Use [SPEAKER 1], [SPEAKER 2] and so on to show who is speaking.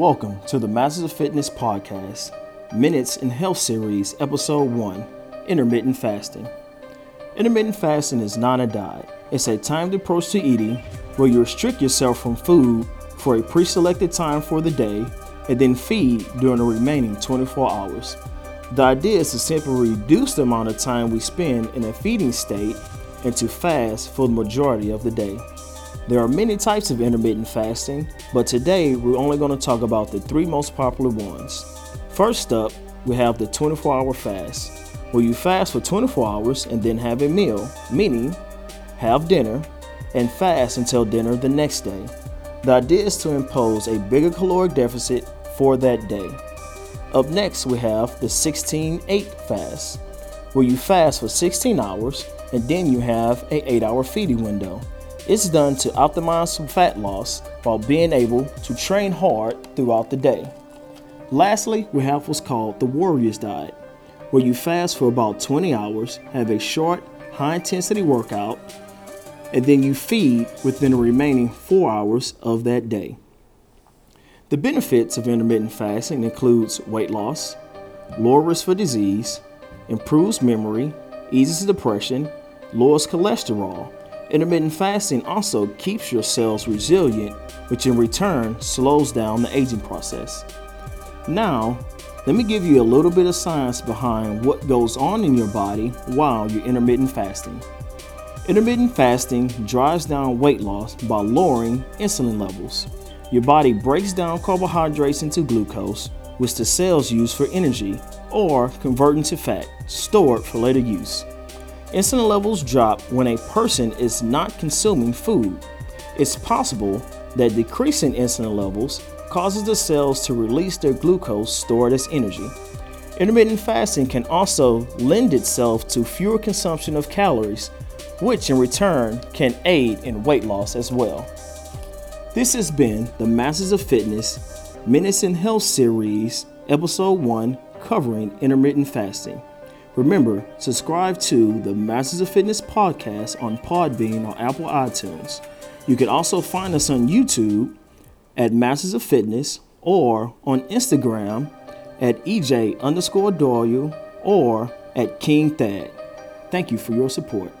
[SPEAKER 1] Welcome to the Masters of Fitness podcast, Minutes in Health Series, Episode 1 Intermittent Fasting. Intermittent fasting is not a diet, it's a timed approach to eating where you restrict yourself from food for a pre selected time for the day and then feed during the remaining 24 hours. The idea is to simply reduce the amount of time we spend in a feeding state and to fast for the majority of the day. There are many types of intermittent fasting, but today we're only going to talk about the three most popular ones. First up, we have the 24 hour fast, where you fast for 24 hours and then have a meal, meaning have dinner and fast until dinner the next day. The idea is to impose a bigger caloric deficit for that day. Up next, we have the 16 8 fast, where you fast for 16 hours and then you have a 8 hour feeding window. It's done to optimize some fat loss while being able to train hard throughout the day. Lastly, we have what's called the Warriors Diet, where you fast for about 20 hours, have a short, high intensity workout, and then you feed within the remaining four hours of that day. The benefits of intermittent fasting includes weight loss, lower risk for disease, improves memory, eases depression, lowers cholesterol, Intermittent fasting also keeps your cells resilient, which in return slows down the aging process. Now, let me give you a little bit of science behind what goes on in your body while you're intermittent fasting. Intermittent fasting drives down weight loss by lowering insulin levels. Your body breaks down carbohydrates into glucose, which the cells use for energy, or convert into fat, stored for later use. Insulin levels drop when a person is not consuming food. It's possible that decreasing insulin levels causes the cells to release their glucose stored as energy. Intermittent fasting can also lend itself to fewer consumption of calories, which in return can aid in weight loss as well. This has been the Masters of Fitness in Health series, episode 1, covering intermittent fasting. Remember, subscribe to the Masters of Fitness podcast on Podbean or Apple iTunes. You can also find us on YouTube at Masters of Fitness or on Instagram at EJ underscore Doyle or at King Thad. Thank you for your support.